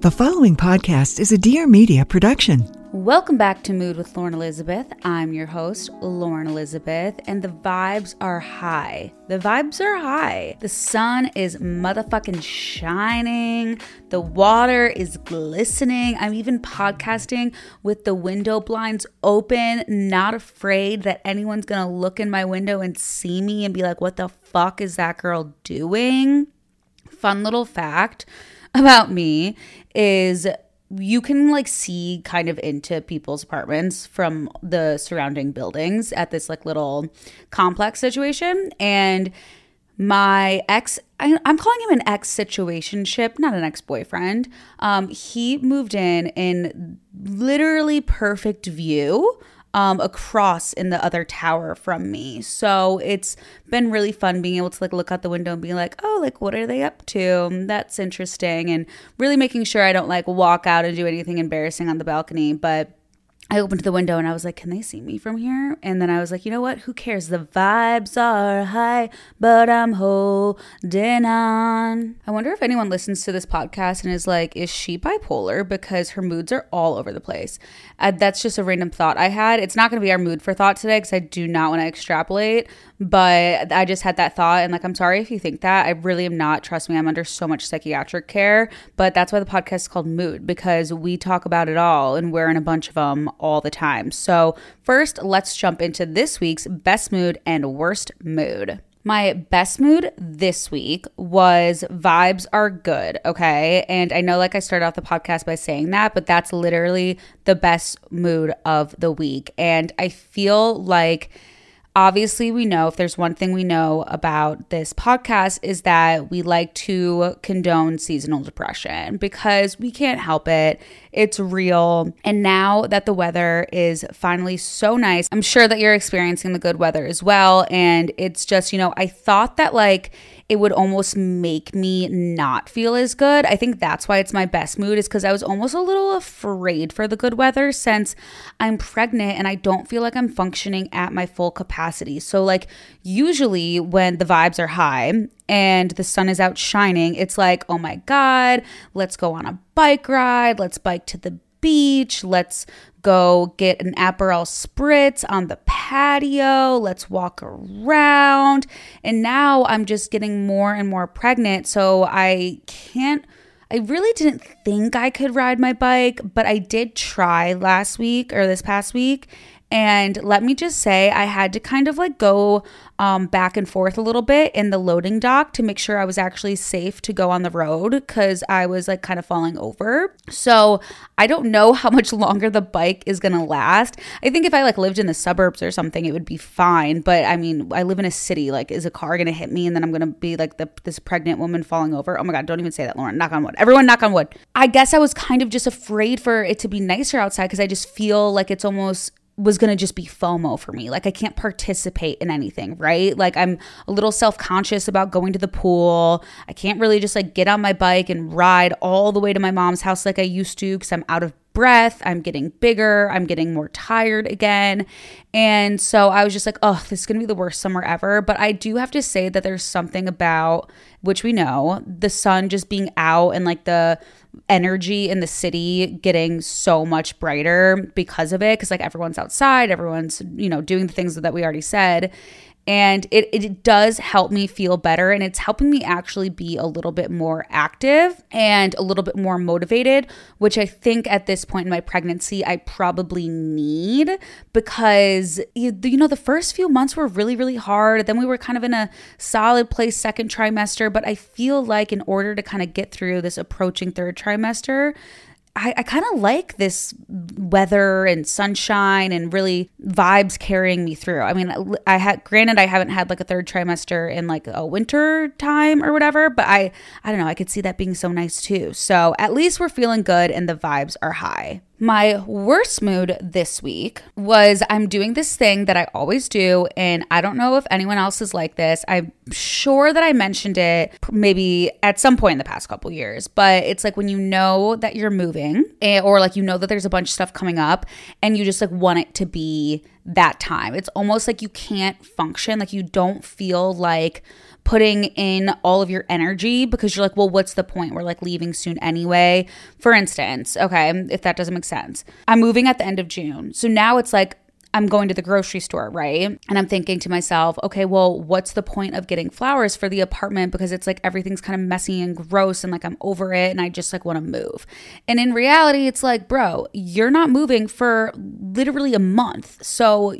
The following podcast is a Dear Media production. Welcome back to Mood with Lauren Elizabeth. I'm your host, Lauren Elizabeth, and the vibes are high. The vibes are high. The sun is motherfucking shining. The water is glistening. I'm even podcasting with the window blinds open, not afraid that anyone's gonna look in my window and see me and be like, what the fuck is that girl doing? Fun little fact about me is you can like see kind of into people's apartments from the surrounding buildings at this like little complex situation. And my ex I, am calling him an ex situationship not an ex-boyfriend. Um, he moved in in literally perfect view um, across in the other tower from me. So it's been really fun being able to like look out the window and be like, oh, like what are they up to? That's interesting. And really making sure I don't like walk out and do anything embarrassing on the balcony. But I opened the window and I was like, can they see me from here? And then I was like, you know what? Who cares? The vibes are high, but I'm holding on. I wonder if anyone listens to this podcast and is like, is she bipolar? Because her moods are all over the place. Uh, that's just a random thought I had. It's not going to be our mood for thought today because I do not want to extrapolate, but I just had that thought. And like, I'm sorry if you think that. I really am not. Trust me, I'm under so much psychiatric care, but that's why the podcast is called Mood because we talk about it all and we're in a bunch of them all the time. So, first, let's jump into this week's best mood and worst mood. My best mood this week was vibes are good, okay? And I know like I started off the podcast by saying that, but that's literally the best mood of the week. And I feel like obviously we know if there's one thing we know about this podcast is that we like to condone seasonal depression because we can't help it. It's real. And now that the weather is finally so nice i'm sure that you're experiencing the good weather as well. And it's just you know i thought that like it would almost make me not feel as good. I think that's why it's my best mood, is because I was almost a little afraid for the good weather since I'm pregnant and I don't feel like I'm functioning at my full capacity. So, like, usually when the vibes are high and the sun is out shining, it's like, oh my God, let's go on a bike ride, let's bike to the beach. Let's go get an Aperol spritz on the patio. Let's walk around. And now I'm just getting more and more pregnant. So I can't. I really didn't think I could ride my bike, but I did try last week or this past week. And let me just say, I had to kind of like go um, back and forth a little bit in the loading dock to make sure I was actually safe to go on the road because I was like kind of falling over. So I don't know how much longer the bike is gonna last. I think if I like lived in the suburbs or something, it would be fine. But I mean, I live in a city. Like, is a car gonna hit me and then I'm gonna be like the this pregnant woman falling over? Oh my god, don't even say that, Lauren. Knock on wood. Everyone, knock on wood. I guess I was kind of just afraid for it to be nicer outside because I just feel like it's almost was going to just be FOMO for me. Like I can't participate in anything, right? Like I'm a little self-conscious about going to the pool. I can't really just like get on my bike and ride all the way to my mom's house like I used to cuz I'm out of breath. I'm getting bigger. I'm getting more tired again. And so I was just like, oh, this is going to be the worst summer ever. But I do have to say that there's something about, which we know, the sun just being out and like the energy in the city getting so much brighter because of it. Because like everyone's outside everyone's you know doing the things that we already said And it, it does help me feel better. And it's helping me actually be a little bit more active and a little bit more motivated, which I think at this point in my pregnancy, I probably need because, you you know, the first few months were really, really hard. Then we were kind of in a solid place second trimester. But I feel like in order to kind of get through this approaching third trimester, I, I kind of like this weather and sunshine and really vibes carrying me through. I mean, I had granted I haven't had like a third trimester in like a winter time or whatever, but I I don't know, I could see that being so nice too. So at least we're feeling good and the vibes are high. My worst mood this week was I'm doing this thing that I always do, and I don't know if anyone else is like this. I'm sure that I mentioned it maybe at some point in the past couple years, but it's like when you know that you're moving, eh, or like you know that there's a bunch of stuff coming up, and you just like want it to be that time. It's almost like you can't function, like you don't feel like putting in all of your energy because you're like, well, what's the point? We're like leaving soon anyway. For instance, okay, if that doesn't make sense, I'm moving at the end of June. So now it's like, I'm going to the grocery store, right? And I'm thinking to myself, okay, well, what's the point of getting flowers for the apartment because it's like everything's kind of messy and gross and like I'm over it and I just like want to move. And in reality, it's like, bro, you're not moving for literally a month. So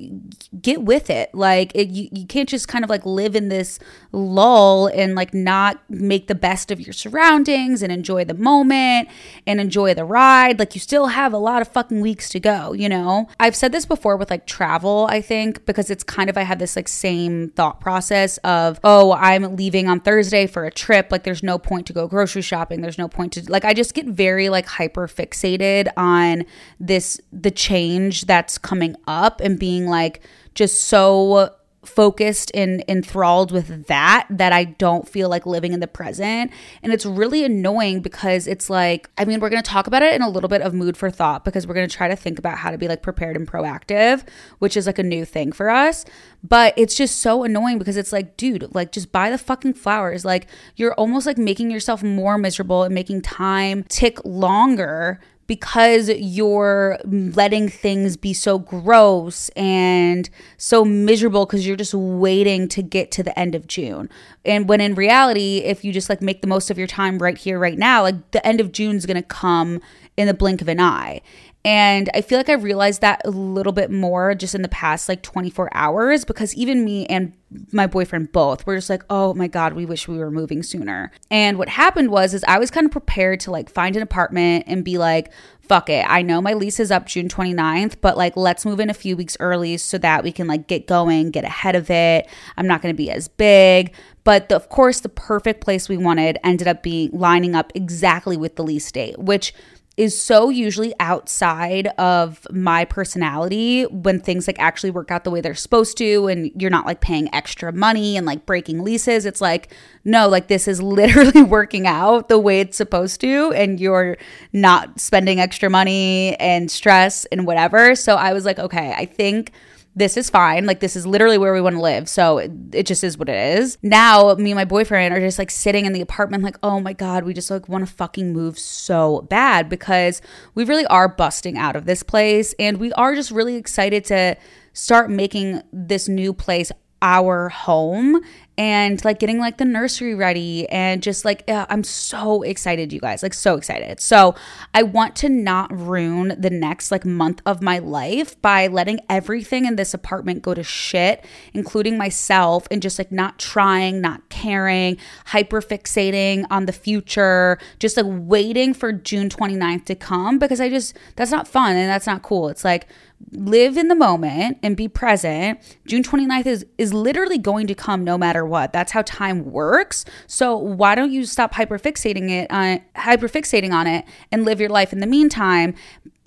get with it. Like it, you, you can't just kind of like live in this lull and like not make the best of your surroundings and enjoy the moment and enjoy the ride. Like you still have a lot of fucking weeks to go, you know? I've said this before with like like travel, I think, because it's kind of, I have this like same thought process of, oh, I'm leaving on Thursday for a trip. Like, there's no point to go grocery shopping. There's no point to, like, I just get very like hyper fixated on this, the change that's coming up and being like, just so focused and enthralled with that that I don't feel like living in the present. And it's really annoying because it's like, I mean, we're going to talk about it in a little bit of mood for thought because we're going to try to think about how to be like prepared and proactive, which is like a new thing for us. But it's just so annoying because it's like, dude, like just buy the fucking flowers. Like you're almost like making yourself more miserable and making time tick longer because you're letting things be so gross and so miserable because you're just waiting to get to the end of June. And when in reality, if you just like make the most of your time right here, right now, like the end of June is going to come in the blink of an eye. And I feel like I realized that a little bit more just in the past like 24 hours because even me and my boyfriend both were just like, "Oh my god, we wish we were moving sooner." And what happened was is I was kind of prepared to like find an apartment and be like, "Fuck it. I know my lease is up June 29th, but like let's move in a few weeks early so that we can like get going, get ahead of it. I'm not going to be as big." But the, of course, the perfect place we wanted ended up being lining up exactly with the lease date, which is so usually outside of my personality when things like actually work out the way they're supposed to and you're not like paying extra money and like breaking leases. It's like, no, like this is literally working out the way it's supposed to and you're not spending extra money and stress and whatever. So I was like, okay, I think this is fine. Like, this is literally where we want to live. So it, just is what it is. Now, me and my boyfriend are just like sitting in the apartment, like, oh my God, we just like want to fucking move so bad because we really are busting out of this place. And we are just really excited to start making this new place our home and like getting like the nursery ready and just like yeah, I'm so excited you guys like so excited. So I want to not ruin the next like month of my life by letting everything in this apartment go to shit including myself and just like not trying, not caring, hyper fixating on the future, just like waiting for June 29th to come because I just that's not fun and that's not cool. It's like live in the moment and be present. June 29th is is literally going to come no matter what. That's how time works. So why don't you stop hyperfixating it on hyperfixating on it and live your life in the meantime?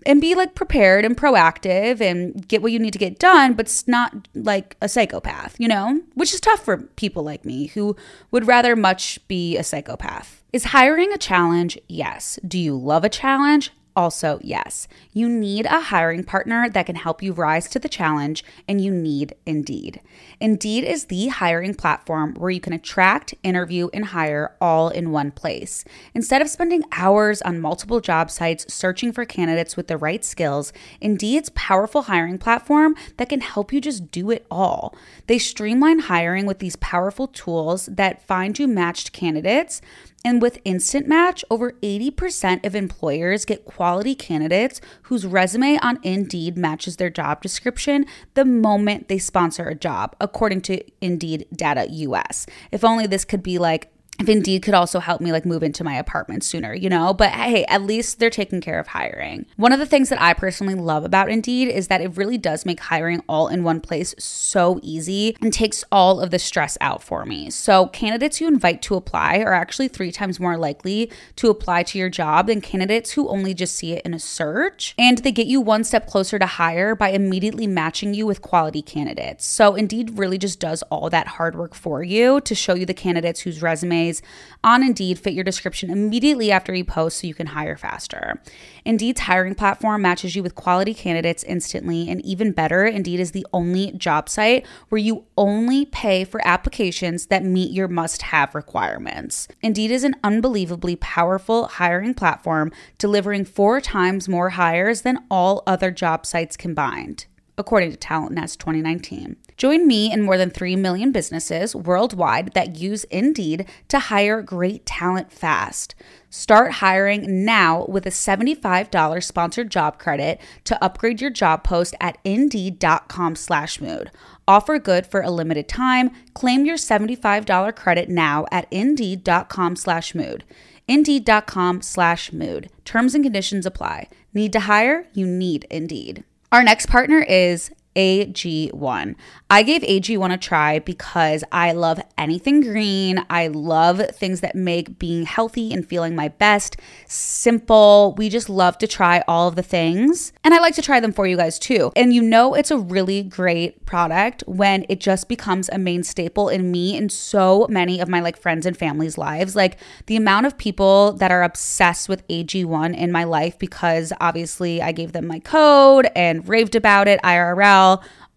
And be like prepared and proactive and get what you need to get done, but it's not like a psychopath, you know? Which is tough for people like me who would rather much be a psychopath. Is hiring a challenge? Yes. Do you love a challenge? Also, yes, you need a hiring partner that can help you rise to the challenge, and you need Indeed. Indeed is the hiring platform where you can attract, interview, and hire all in one place. Instead of spending hours on multiple job sites searching for candidates with the right skills, Indeed's powerful hiring platform that can help you just do it all. They streamline hiring with these powerful tools that find you matched candidates and with Instant Match, over 80% of employers get quality candidates whose resume on Indeed matches their job description the moment they sponsor a job, according to Indeed Data US. If only this could be like if Indeed could also help me like move into my apartment sooner, you know? But hey, at least they're taking care of hiring. One of the things that I personally love about Indeed is that it really does make hiring all in one place so easy and takes all of the stress out for me. So, candidates you invite to apply are actually three times more likely to apply to your job than candidates who only just see it in a search. And they get you one step closer to hire by immediately matching you with quality candidates. So, Indeed really just does all that hard work for you to show you the candidates whose resumes on Indeed fit your description immediately after you post so you can hire faster. Indeed's hiring platform matches you with quality candidates instantly, and even better, Indeed is the only job site where you only pay for applications that meet your must have requirements. Indeed is an unbelievably powerful hiring platform, delivering four times more hires than all other job sites combined according to Talent Nest 2019. Join me and more than 3 million businesses worldwide that use Indeed to hire great talent fast. Start hiring now with a $75 sponsored job credit to upgrade your job post at indeed.com slash mood. Offer good for a limited time. Claim your $75 credit now at indeed.com slash mood. Indeed.com slash mood. Terms and conditions apply. Need to hire? You need Indeed. Our next partner is AG1. I gave AG1 a try because I love anything green. I love things that make being healthy and feeling my best simple. We just love to try all of the things. And I like to try them for you guys too. And you know, it's a really great product when it just becomes a main staple in me and so many of my like friends and family's lives. Like the amount of people that are obsessed with AG1 in my life because obviously I gave them my code and raved about it IRL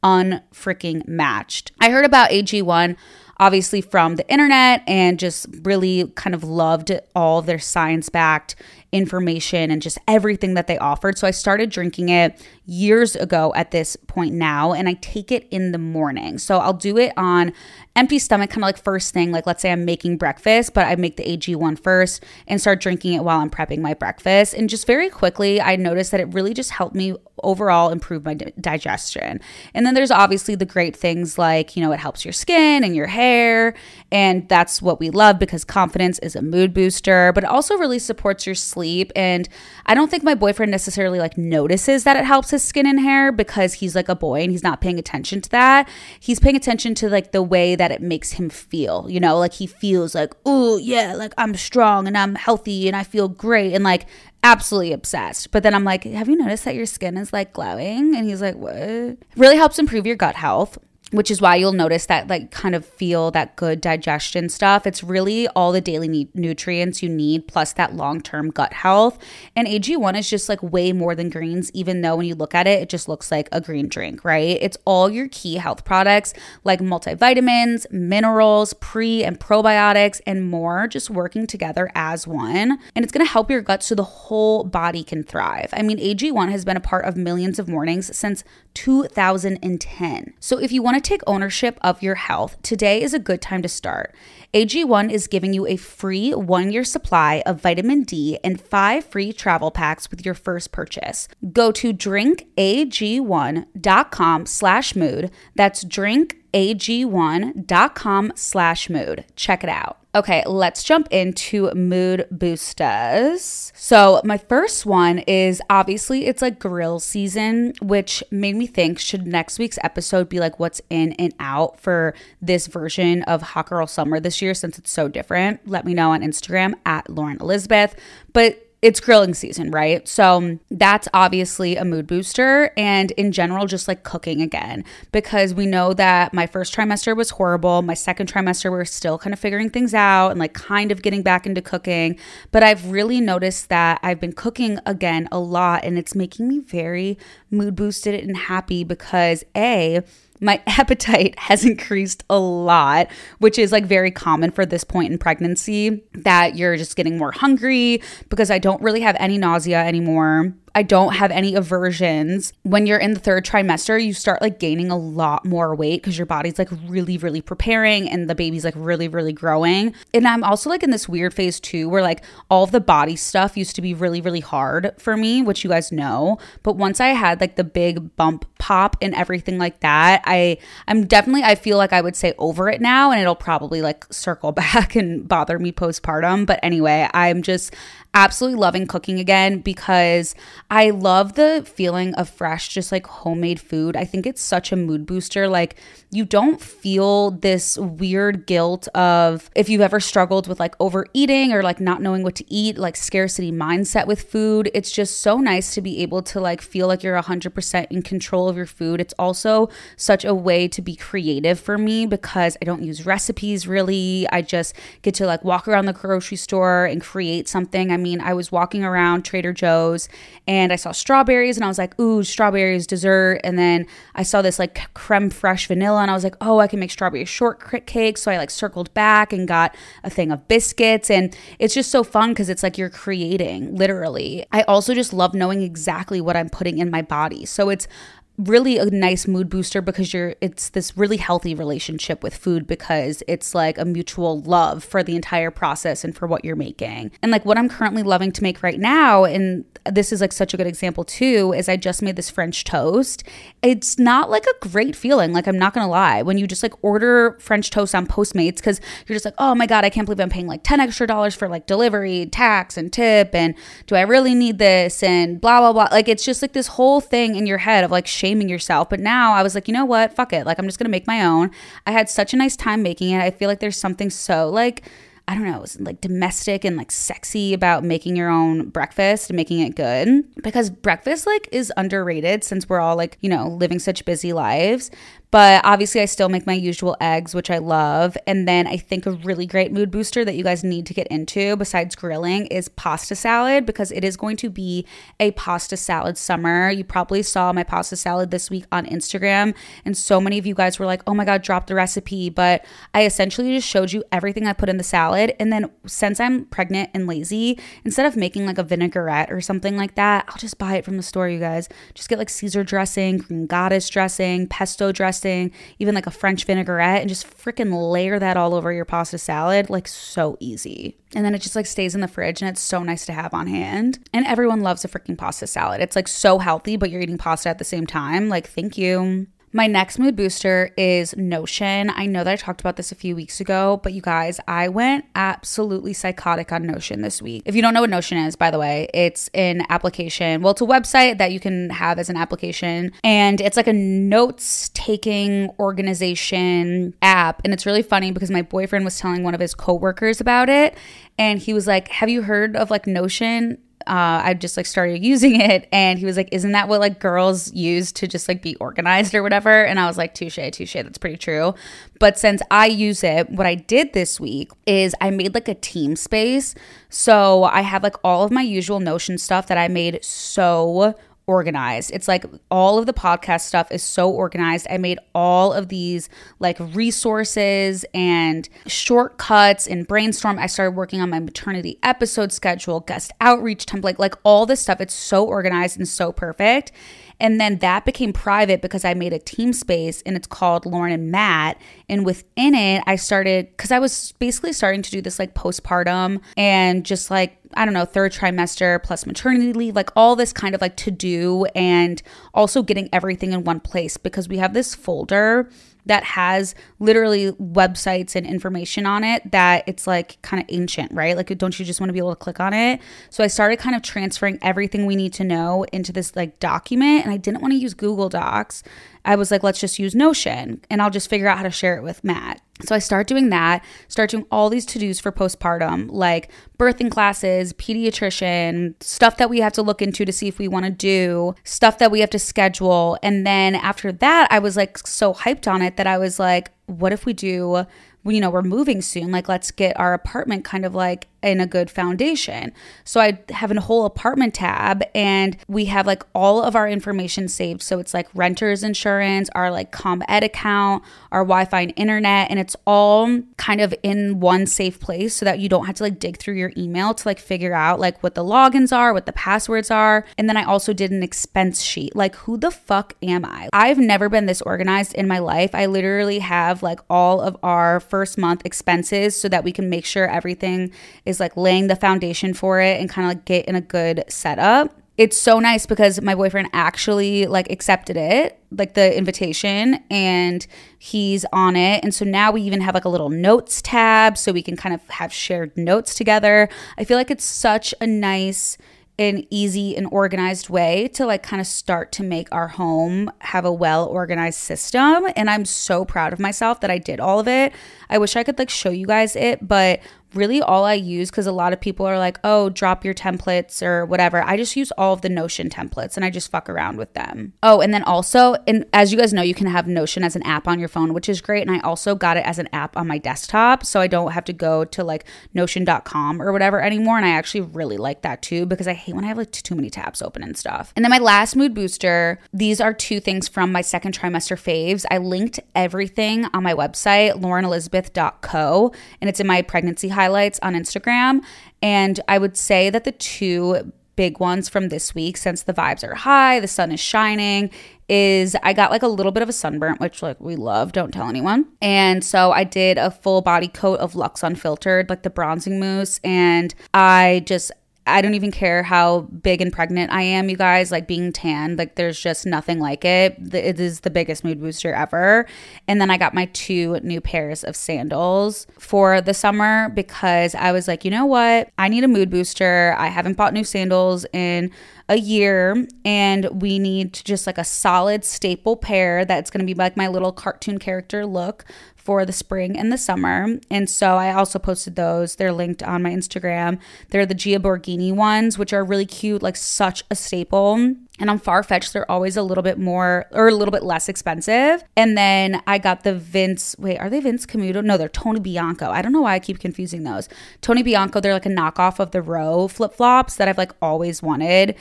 unfreaking matched. I heard about AG1 obviously from the internet and just really kind of loved all their science backed information and just everything that they offered. So I started drinking it years ago at this point now, and I take it in the morning. So I'll do it on empty stomach, kind of like first thing. Like let's say I'm making breakfast, but I make the AG1 first and start drinking it while I'm prepping my breakfast. And just very quickly, I noticed that it really just helped me overall improve my digestion. And then there's obviously the great things like, you know, it helps your skin and your hair. And that's what we love because confidence is a mood booster, but it also really supports your sleep. And I don't think my boyfriend necessarily like notices that it helps his skin and hair because he's like a boy and he's not paying attention to that. He's paying attention to like the way that it makes him feel, you know, like he feels like, oh, yeah, like I'm strong and I'm healthy and I feel great. And like absolutely obsessed. But then I'm like, have you noticed that your skin is like glowing? And he's like, what? Really helps improve your gut health which is why you'll notice that like kind of feel that good digestion stuff. It's really all the daily need- nutrients you need plus that long-term gut health. And AG1 is just like way more than greens even though when you look at it it just looks like a green drink, right? It's all your key health products like multivitamins, minerals, pre and probiotics and more just working together as one. And it's going to help your gut so the whole body can thrive. I mean, AG1 has been a part of millions of mornings since 2010. So if you want to take ownership of your health, today is a good time to start. AG1 is giving you a free one year supply of vitamin D and five free travel packs with your first purchase. Go to drinkag1.com slash mood. That's drinkag1.com slash mood. Check it out. Okay, let's jump into mood boosters. So, my first one is obviously it's like grill season, which made me think should next week's episode be like what's in and out for this version of Hot Girl Summer this year since it's so different? Let me know on Instagram at Lauren Elizabeth. But it's grilling season, right? So that's obviously a mood booster. And in general, just like cooking again, because we know that my first trimester was horrible. My second trimester, we are still kind of figuring things out and like kind of getting back into cooking. But I've really noticed that I've been cooking again a lot and it's making me very mood boosted and happy because A, my appetite has increased a lot, which is like very common for this point in pregnancy that you're just getting more hungry because I don't really have any nausea anymore. I don't have any aversions. When you're in the third trimester, you start like gaining a lot more weight because your body's like really, really preparing and the baby's like really, really growing. And I'm also like in this weird phase too where like all the body stuff used to be really, really hard for me, which you guys know. But once I had like the big bump pop and everything like that, I I'm definitely I feel like I would say over it now and it'll probably like circle back and bother me postpartum. But anyway, I'm just absolutely loving cooking again because I love the feeling of fresh, just like homemade food. I think it's such a mood booster. Like, you don't feel this weird guilt of if you've ever struggled with like overeating or like not knowing what to eat, like scarcity mindset with food. It's just so nice to be able to like feel like you're 100% in control of your food. It's also such a way to be creative for me because I don't use recipes really. I just get to like walk around the grocery store and create something. I mean, I was walking around Trader Joe's and I saw strawberries and I was like, ooh, strawberries dessert. And then I saw this like creme fraiche vanilla and I was like, oh, I can make strawberry shortcake. So I like circled back and got a thing of biscuits. And it's just so fun because it's like you're creating literally. I also just love knowing exactly what I'm putting in my body. So it's really a nice mood booster because you're it's this really healthy relationship with food because it's like a mutual love for the entire process and for what you're making. And like what I'm currently loving to make right now and this is like such a good example too is I just made this french toast. It's not like a great feeling, like I'm not going to lie. When you just like order french toast on Postmates cuz you're just like, "Oh my god, I can't believe I'm paying like 10 extra dollars for like delivery, tax and tip and do I really need this and blah blah blah." Like it's just like this whole thing in your head of like shaming yourself. But now I was like, you know what? Fuck it. Like, I'm just going to make my own. I had such a nice time making it. I feel like there's something so like, I don't know, it was like domestic and like sexy about making your own breakfast and making it good because breakfast like is underrated since we're all like, you know, living such busy lives. But obviously, I still make my usual eggs, which I love. And then I think a really great mood booster that you guys need to get into besides grilling is pasta salad because it is going to be a pasta salad summer. You probably saw my pasta salad this week on Instagram. And so many of you guys were like, oh my God, drop the recipe. But I essentially just showed you everything I put in the salad. And then since I'm pregnant and lazy, instead of making like a vinaigrette or something like that, I'll just buy it from the store, you guys. Just get like Caesar dressing, green goddess dressing, pesto dressing even like a French vinaigrette, and just freaking layer that all over your pasta salad. Like, so easy. And then it just like stays in the fridge and it's so nice to have on hand. And everyone loves a freaking pasta salad. It's like so healthy, but you're eating pasta at the same time. Like, thank you. My next mood booster is Notion. I know that I talked about this a few weeks ago, but you guys, I went absolutely psychotic on Notion this week. If you don't know what Notion is, by the way, it's an application. Well, it's a website that you can have as an application, and it's like a notes taking organization app. And it's really funny because my boyfriend was telling one of his coworkers about it, and he was like, Have you heard of like Notion? Uh, I just like started using it and he was like, Isn't that what like girls use to just like be organized or whatever? And I was like, Touche, touche, that's pretty true. But since I use it, what I did this week is I made like a team space. So I have like all of my usual Notion stuff that I made so organized. It's like all of the podcast stuff is so organized. I made all of these like resources and shortcuts and brainstorm. I started working on my maternity episode schedule, guest outreach template, like all this stuff. It's so organized and so perfect. And then that became private because I made a team space and it's called Lauren and Matt. And within it, I started, because I was basically starting to do this like postpartum and just like, I don't know, third trimester plus maternity leave, like all this kind of like to do and also getting everything in one place because we have this folder that has literally websites and information on it that it's like kind of ancient, right? Like, don't you just want to be able to click on it? So I started kind of transferring everything we need to know into this like document, and I didn't want to use Google Docs I was like, let's just use Notion and I'll just figure out how to share it with Matt. So I start doing that, start doing all these to dos for postpartum, like birthing classes, pediatrician, stuff that we have to look into to see if we want to do, stuff that we have to schedule. And then after that, I was like so hyped on it that I was like, what if we do you know, we're moving soon. Like, let's get our apartment kind of like in a good foundation. So I have a whole apartment tab and we have like all of our information saved. So it's like renter's insurance, our like ComEd account, our Wi Fi and internet, and it's all kind of in one safe place so that you don't have to like dig through your email to like figure out like what the logins are, what the passwords are. And then I also did an expense sheet. Like, who the fuck am I? I've never been this organized in my life. I literally have like all of our first month expenses so that we can make sure everything is is like laying the foundation for it and kind of like get in a good setup. It's so nice because my boyfriend actually like accepted it, like the invitation, and he's on it. And so now we even have like a little notes tab so we can kind of have shared notes together. I feel like it's such a nice an easy and organized way to like kind of start to make our home have a well organized system and I'm so proud of myself that I did all of it. I wish I could like show you guys it, but really all I use because a lot of people are like, oh, drop your templates or whatever. I just use all of the Notion templates and I just fuck around with them. Oh, and then also, and as you guys know, you can have Notion as an app on your phone, which is great. And I also got it as an app on my desktop. So I don't have to go to like notion.com or whatever anymore. And I actually really like that too because I hate when I have like too many tabs open and stuff. And then my last mood booster, these are two things from my second trimester faves. I linked everything on my website, laurenelizabeth.co, and it's in my pregnancy high highlights on Instagram. And I would say that the two big ones from this week, since the vibes are high, the sun is shining, is I got like a little bit of a sunburn, which like we love, don't tell anyone. And so I did a full body coat of Lux Unfiltered, like the bronzing mousse, and I just I don't even care how big and pregnant I am, you guys. Like being tan, like there's just nothing like it. It is the biggest mood booster ever. And then I got my two new pairs of sandals for the summer because I was like, you know what? I need a mood booster. I haven't bought new sandals in a year and we need just like a solid staple pair that's going to be like my little cartoon character look for the spring and the summer. And so I also posted those. They're linked on my Instagram. They're the Gia Borghini ones, which are really cute, like such a staple. And on Farfetch, they're always a little bit more or a little bit less expensive. And then I got the Vince, wait, are they Vince Camuto? No, they're Tony Bianco. I don't know why I keep confusing those. Tony Bianco, they're like a knockoff of the Row flip flops that I've like always wanted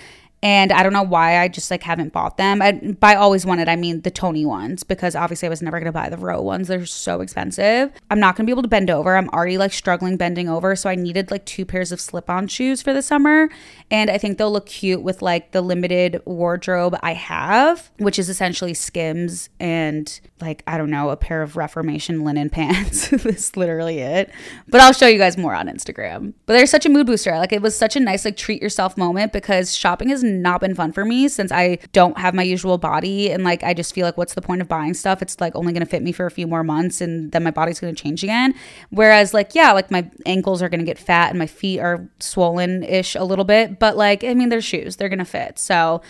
and I don't know why I just like haven't bought them. I, by always wanted, I mean the Tony ones because obviously I was never gonna buy the Row ones. They're so expensive. I'm not gonna be able to bend over. I'm already like struggling bending over, so I needed like two pairs of slip-on shoes for the summer, and I think they'll look cute with like the limited wardrobe I have, which is essentially Skims and like I don't know a pair of Reformation linen pants. That's literally it. But I'll show you guys more on Instagram. But they're such a mood booster. Like it was such a nice like treat yourself moment because shopping is not been fun for me since I don't have my usual body. And like, I just feel like, what's the point of buying stuff? It's like only going to fit me for a few more months and then my body's going to change again. Whereas, like, yeah, like my ankles are going to get fat and my feet are swollen ish a little bit. But like, I mean, they're shoes, they're going to fit. So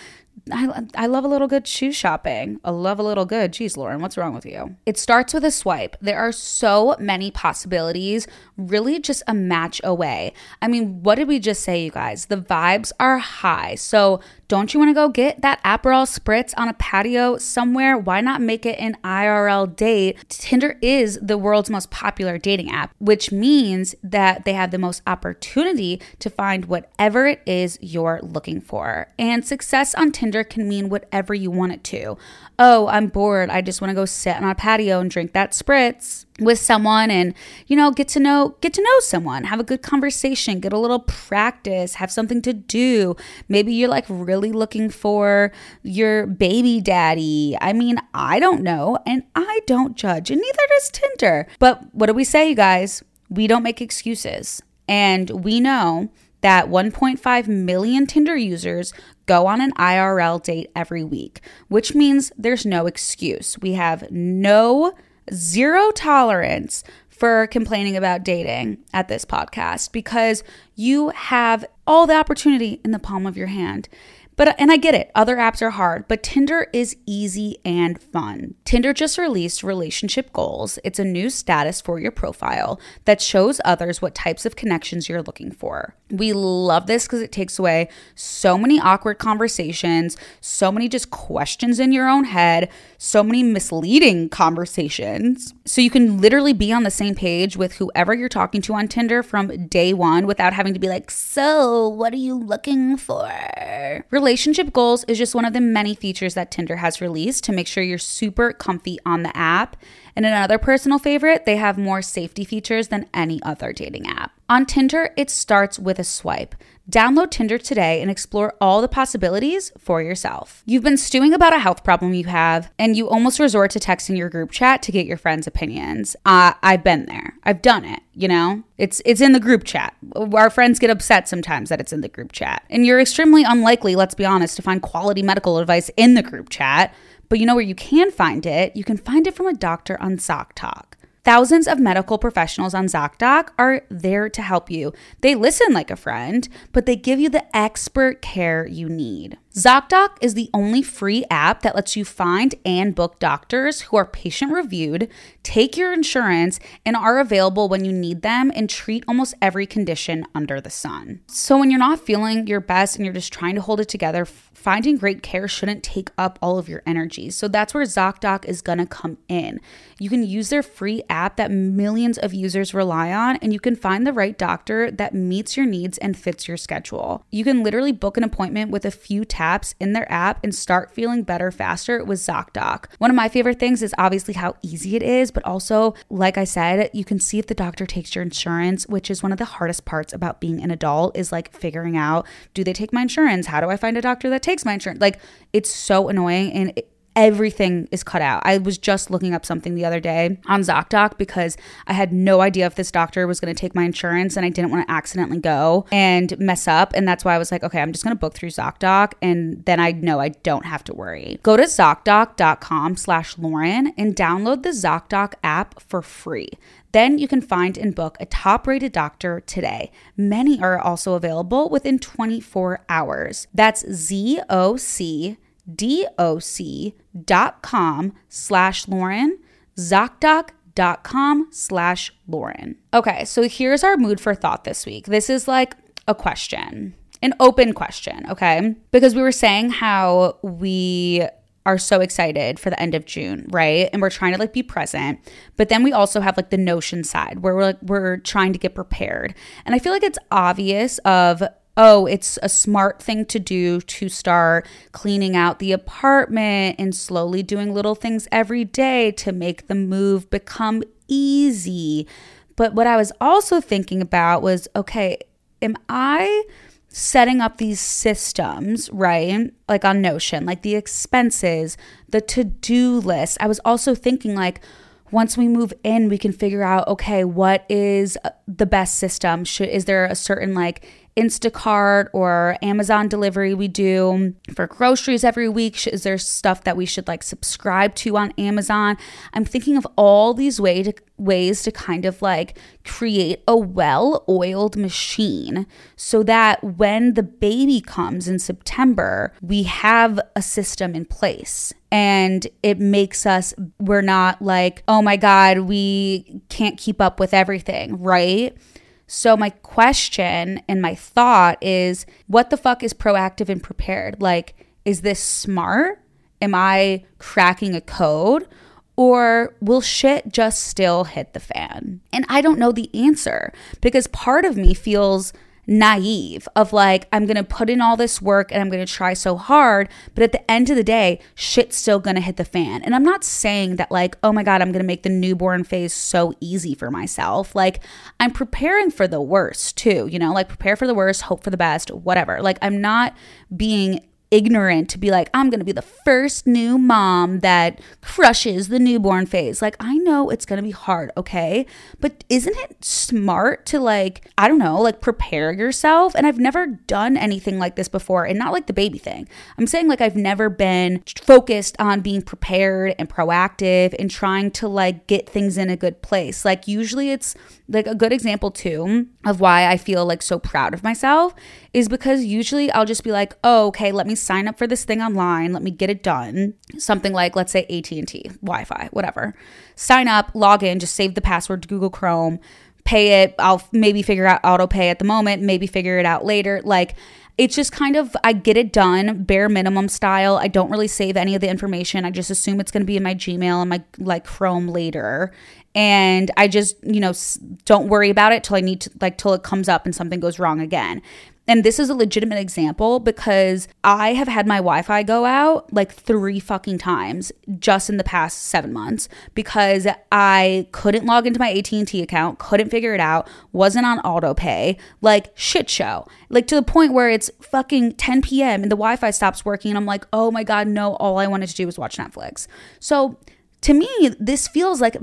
I, I love a little good shoe shopping. I love a little good. Geez, Lauren, what's wrong with you? It starts with a swipe. There are so many possibilities, really just a match away. I mean, what did we just say, you guys? The vibes are high. So don't you want to go get that Aperol spritz on a patio somewhere? Why not make it an IRL date? Tinder is the world's most popular dating app, which means that they have the most opportunity to find whatever it is you're looking for. And success on Tinder can mean whatever you want it to. Oh, I'm bored. I just want to go sit on a patio and drink that spritz with someone and you know get to know get to know someone have a good conversation get a little practice have something to do. Maybe you're like really looking for your baby daddy. I mean i don't know and i don't judge and neither does tinder. But what do we say you guys? We don't make excuses. And we know that 1.5 million Tinder users go on an IRL date every week, which means there's no excuse. We have no zero tolerance for complaining about dating at this podcast because You have all the opportunity in the palm of your hand. But and I get it, other apps are hard, but Tinder is easy and fun. Tinder just released relationship goals. It's a new status for your profile that shows others what types of connections you're looking for. We love this because it takes away so many awkward conversations, so many just questions in your own head, so many misleading conversations. So you can literally be on the same page with whoever you're talking to on Tinder from day one without having to be like, So, what are you looking for? Relationship goals is just one of the many features that Tinder has released to make sure you're super comfy on the app. And another personal favorite, they have more safety features than any other dating app. On Tinder, it starts with a swipe. Download Tinder today and explore all the possibilities for yourself. You've been stewing about a health problem you have, and you almost resort to texting your group chat to get your friends' opinions. Uh, I've been there. I've done it. You know, it's it's in the group chat. Our friends get upset sometimes that it's in the group chat, and you're extremely unlikely, let's be honest, to find quality medical advice in the group chat. But you know where you can find it? You can find it from a doctor on ZocDoc. Thousands of medical professionals on ZocDoc are there to help you. They listen like a friend, but they give you the expert care you need. ZocDoc is the only free app that lets you find and book doctors who are patient reviewed, take your insurance, and are available when you need them and treat almost every condition under the sun. So, when you're not feeling your best and you're just trying to hold it together, finding great care shouldn't take up all of your energy. So, that's where ZocDoc is gonna come in. You can use their free app that millions of users rely on, and you can find the right doctor that meets your needs and fits your schedule. You can literally book an appointment with a few taps taps in their app and start feeling better faster with ZocDoc. One of my favorite things is obviously how easy it is, but also, like I said, you can see if the doctor takes your insurance, which is one of the hardest parts about being an adult is like figuring out do they take my insurance? How do I find a doctor that takes my insurance? Like, it's so annoying and it, everything is cut out. I was just looking up something the other day on ZocDoc because I had no idea if this doctor was going to take my insurance and I didn't want to accidentally go and mess up. And that's why I was like, okay, I'm just going to book through ZocDoc and then I know I don't have to worry. Go to ZocDoc.com slash Lauren and download the ZocDoc app for free. Then you can find and book a top rated doctor today. Many are also available within 24 hours. That's Z O C doc.com slash Lauren, ZocDoc.com slash Lauren. Okay, so here's our mood for thought this week. This is like a question, an open question, okay? Because we were saying how we are so excited for the end of June, right? And we're trying to like be present. But then we also have like the notion side where we're like we're trying to get prepared. And I feel like it's obvious of oh, it's a smart thing to do to start cleaning out the apartment and slowly doing little things every day to make the move become easy. But what I was also thinking about was okay, am I setting up these systems, right? Like on Notion, like the expenses, the to do list. I was also thinking, like, once we move in, we can figure out, okay, what is uh, the best system? Should, is there a certain like Instacart or Amazon delivery we do for groceries every week? Is there stuff that we should like subscribe to on Amazon? I'm thinking of all these way to, ways to kind of like create a well oiled machine so that when the baby comes in September, we have a system in place and it makes us we're not like oh my god we can't keep up with everything right so, my question and my thought is what the fuck is proactive and prepared? Like, is this smart? Am I cracking a code? Or will shit just still hit the fan? And I don't know the answer because part of me feels naive of like I'm going to put in all this work and I'm going to try so hard, but at the end of the day, shit's still going to hit the fan. And I'm not saying that like, oh my god, I'm going to make the newborn phase so easy for myself. Like I'm preparing for the worst too, you know, like prepare for the worst, hope for the best, whatever. Like I'm not being ignorant to be like, I'm going to be the first new mom that crushes the newborn phase. Like, I know it's going to be hard, okay? But isn't it smart to, like, I don't know, like prepare yourself? And I've never done anything like this before, and not like the baby thing. I'm saying, like, I've never been focused on being prepared and proactive and trying to, like, get things in a good place. Like, usually it's like a good example, too, of why I feel like so proud of myself is because usually I'll just be like, oh, okay, let me sign up for this thing online. Let me get it done. Something like, let's say AT&T, Wi-Fi, whatever. Sign up, log in, just save the password to Google Chrome, pay it. I'll maybe figure out auto pay at the moment, maybe figure it out later. Like, it's just kind of I get it done bare minimum style. I don't really save any of the information. I just assume it's going to be in my Gmail and my like Chrome later. And I just, you know, don't worry about it till I need to like till it comes up and something goes wrong again. And this is a legitimate example because I have had my Wi Fi go out like three fucking times just in the past seven months because I couldn't log into my AT&T account, couldn't figure it out, wasn't on auto pay, like shit show. Like to the point where it's fucking 10 p.m. and the Wi Fi stops working. And I'm like, oh my God, no, all I wanted to do was watch Netflix. So to me, this feels like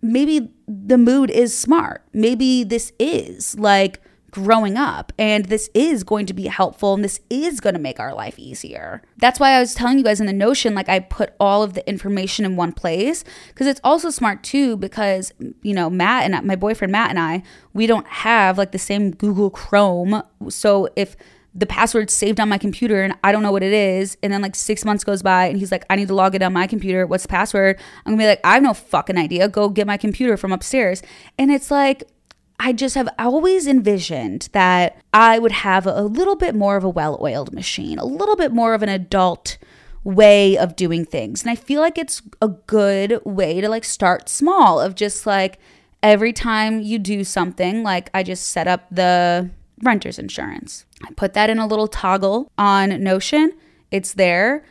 maybe the mood is smart. Maybe this is like, growing up. And this is going to be helpful and this is going to make our life easier. That's why I was telling you guys in the Notion, like I put all of the information in one place because it's also smart too because, you know, Matt and my boyfriend Matt and I, we don't have like the same Google Chrome. So if the password's saved on my computer and I don't know what it is. And then like six months goes by and he's like, I need to log it on my computer. What's the password? I'm gonna be like, I have no fucking idea. Go get my computer from upstairs. And it's like, I just have always envisioned that I would have a little bit more of a well oiled machine, a little bit more of an adult way of doing things. And I feel like it's a good way to like start small of just like every time you do something, like I just set up the renter's insurance. I put that in a little toggle on Notion. It's there.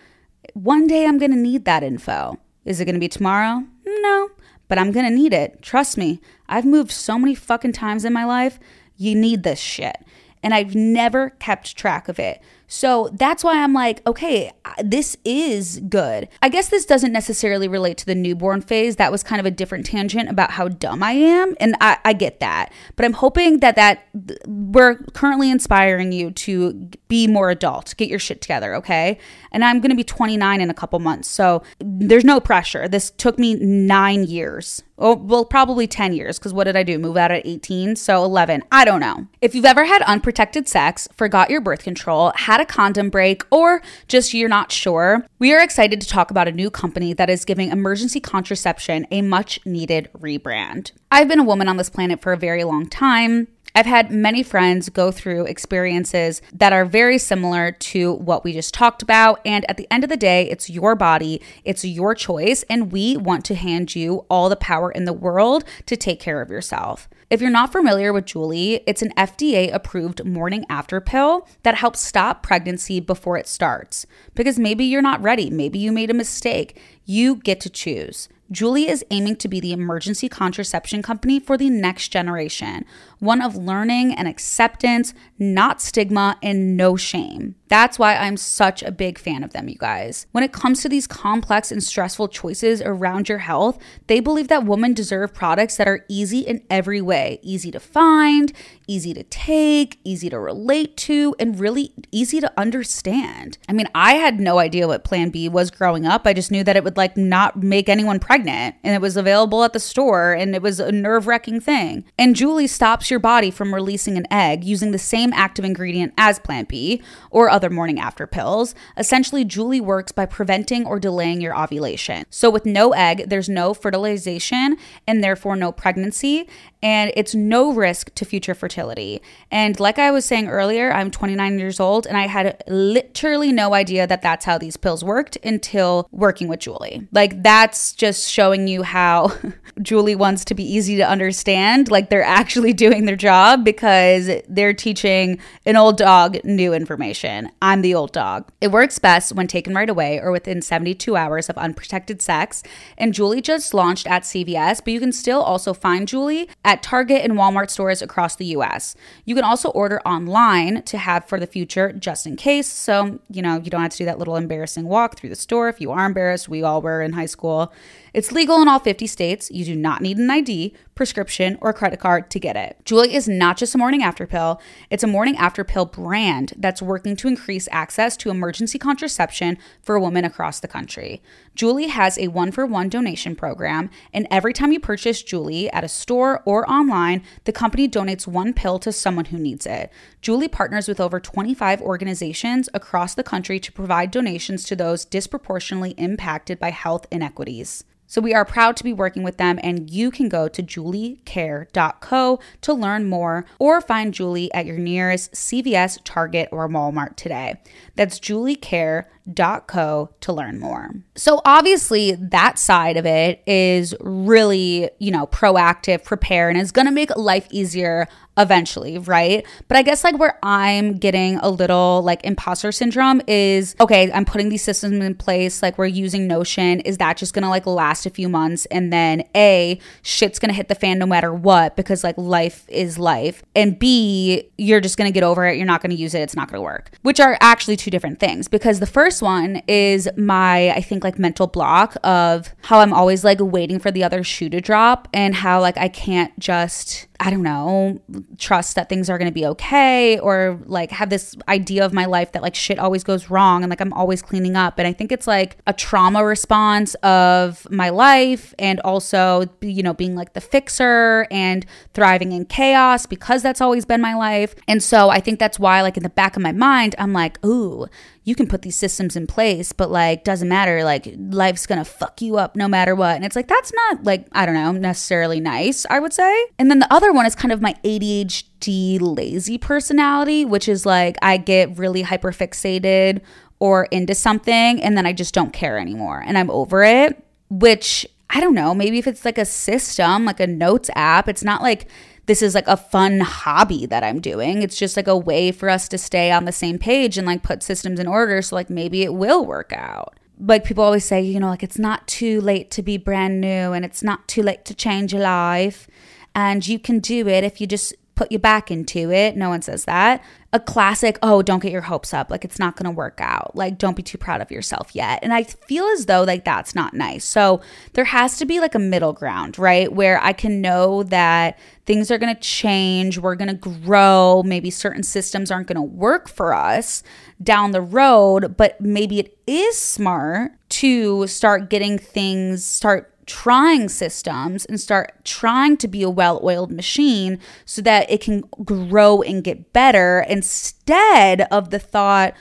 One day I'm to need that info. Is it to be tomorrow? No but I'm gonna need it. Trust me. I've moved so many fucking times in my life. You need this shit. And I've never kept track of it. So that's why I'm like, okay, this is good. I guess this doesn't necessarily relate to the newborn phase. That was kind of a different tangent about how dumb I am. And I, I get that. But I'm hoping that that we're currently inspiring you to be more adult, get your shit together, okay? And I'm gonna be 29 in a couple months. So there's no pressure. This took me nine years Oh, well, probably 10 years, because what did I do? Move out at 18? So 11. I don't know. If you've ever had unprotected sex, forgot your birth control, had a condom break, or just you're not sure, we are excited to talk about a new company that is giving emergency contraception a much needed rebrand. I've been a woman on this planet for a very long time. I've had many friends go through experiences that are very similar to what we just talked about. And at the end of the day, it's your body, it's your choice, and we want to hand you all the power in the world to take care of yourself. If you're not familiar with Julie, it's an FDA approved morning after pill that helps stop pregnancy before it starts. Because maybe you're not ready, maybe you made a mistake. You get to choose. Julie is aiming to be the emergency contraception company for the next generation, one of learning and acceptance, not stigma and no shame. That's why I'm such a big fan of them, you guys. When it comes to these complex and stressful choices around your health, they believe that women deserve products that are easy in every way easy to find, easy to take, easy to relate to, and really easy to understand. I mean, I had no idea what Plan B was growing up. I just knew that it would like not make anyone pregnant and it was available at the store and it was a nerve wracking thing. And Julie stops your body from releasing an egg using the same active ingredient as Plan B or other morning after pills. Essentially, Julie works by preventing or delaying your ovulation. So, with no egg, there's no fertilization and therefore no pregnancy and it's no risk to future fertility. And like I was saying earlier, I'm 29 years old and I had literally no idea that that's how these pills worked until working with Julie. Like that's just showing you how Julie wants to be easy to understand. Like they're actually doing their job because they're teaching an old dog new information. I'm the old dog. It works best when taken right away or within 72 hours of unprotected sex. And Julie just launched at CVS, but you can still also find Julie at Target and Walmart stores across the US. You can also order online to have for the future just in case. So, you know, you don't have to do that little embarrassing walk through the store if you are embarrassed. We all were in high school. It's legal in all 50 states. You do not need an ID, prescription, or credit card to get it. Julie is not just a morning after pill, it's a morning after pill brand that's working to increase access to emergency contraception for women across the country. Julie has a one for one donation program, and every time you purchase Julie at a store or online, the company donates one pill to someone who needs it. Julie partners with over 25 organizations across the country to provide donations to those disproportionately impacted by health inequities. So we are proud to be working with them, and you can go to juliecare.co to learn more or find Julie at your nearest CVS, Target, or Walmart today. That's juliecare.co to learn more. So obviously that side of it is really, you know, proactive, prepare, and is to make life easier eventually, right? But I guess like where I'm getting a little like imposter syndrome is okay, I'm putting these systems in place, like we're using Notion. Is that just gonna like last a few months and then A, shit's gonna hit the fan no matter what because like life is life. And B, you're just gonna get over it, you're not gonna use it, it's not gonna work. Which are actually two different things because the first one is my, I think, like mental block of how I'm always like waiting for the other shoe to drop and how like I can't just I don't know, trust that things are going to be okay or like have this idea of my life that like shit always goes wrong and like I'm always cleaning up. And I think it's like a trauma response of my life and also, you know, being like the fixer and thriving in chaos because that's always been my life. And so I think that's why, like, in the back of my mind, I'm like, ooh, you can put these systems in place, but like doesn't matter. Like life's gonna fuck you up no matter what. And it's like that's not like, I don't know, necessarily nice, I would say. And then the other one is kind of my ADHD lazy personality, which is like I get really hyperfixated or into something and then I just don't care anymore and I'm over it, which I don't know, maybe if it's like a system, like a notes app, it's not like this is like a fun hobby that I'm doing. It's just like a way for us to stay on the same page and like put systems in order. So, like, maybe it will work out. Like, people always say, you know, like, it's not too late to be brand new and it's not too late to change your life. And you can do it if you just put your back into it. No one says that a classic, oh, don't get your hopes up. Like it's not going to work out. Like don't be too proud of yourself yet. And I feel as though like that's not nice. So there has to be like a middle ground, right? Where I can know that things are going to change, we're going to grow, maybe certain systems aren't going to work for us down the road, but maybe it is smart to start getting things start trying systems and start trying to be a well oiled machine so that it can grow and get better instead of the thought,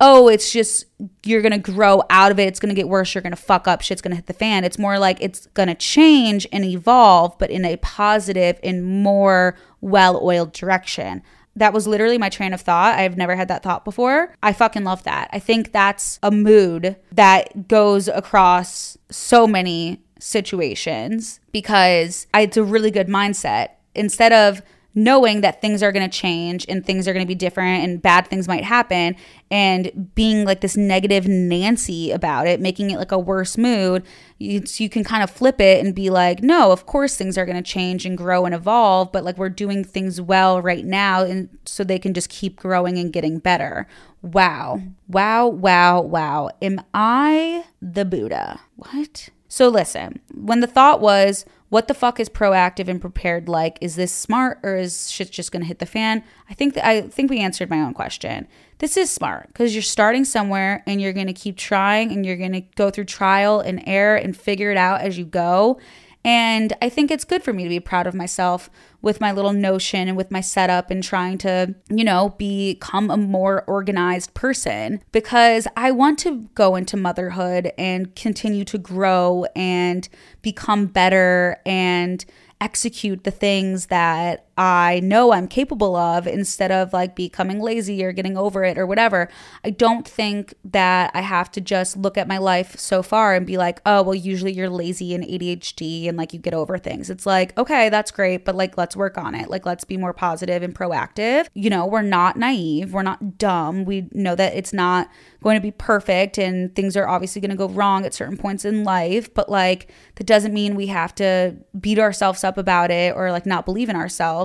oh, it's just you're gonna grow out of it, it's gonna get worse, you're gonna fuck up, shit's gonna hit the fan. It's more like it's gonna change and evolve, but in a positive and more well oiled direction that was literally my train of thought. I've never had that thought before. I fucking love that. I think that's a mood that goes across so many situations because it's a really good mindset. Instead of knowing that things are going to change and things are going to be different and bad things might happen and being like this negative Nancy about it, making it like a worse mood, you, you can kind of flip it and be like, no, of course things are going to change and grow and evolve, but like we're doing things well right now and so they can just keep growing and getting better. Wow. Wow, wow, wow. Am I the Buddha? What? So listen, when the thought was, what the fuck is proactive and prepared like? Is this smart or is shit just gonna hit the fan? I think that I think we answered my own question. This is smart because you're starting somewhere and you're gonna keep trying and you're gonna go through trial and error and figure it out as you go. And I think it's good for me to be proud of myself with my little notion and with my setup and trying to, you know, become a more organized person because I want to go into motherhood and continue to grow and become better and execute the things that I know I'm capable of instead of like becoming lazy or getting over it or whatever. I don't think that I have to just look at my life so far and be like, oh, well, usually you're lazy and ADHD and like you get over things. It's like, okay, that's great, but like let's work on it. Like let's be more positive and proactive. You know, we're not naive, we're not dumb. We know that it's not going to be perfect and things are obviously going to go wrong at certain points in life, but like that doesn't mean we have to beat ourselves up about it or like not believe in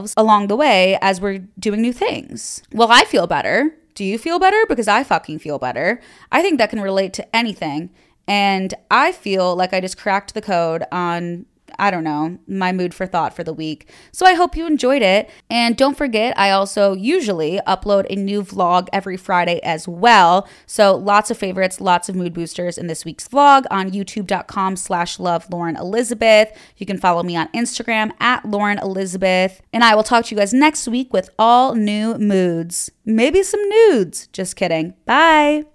ourselves along the way as we're doing new things. Well, I feel better. Do you feel better? Because I fucking feel better. I think that can relate to anything. And I feel like I just cracked the code on I don't know, my mood for thought for the week. So I hope you enjoyed it. And don't forget, I also usually upload a new vlog every Friday as well. So lots of favorites, lots of mood boosters in this week's vlog on youtube.com slash love Lauren Elizabeth. You can follow me on Instagram at Lauren Elizabeth. And I will talk to you guys next week with all new moods. Maybe some nudes. Just kidding. Bye.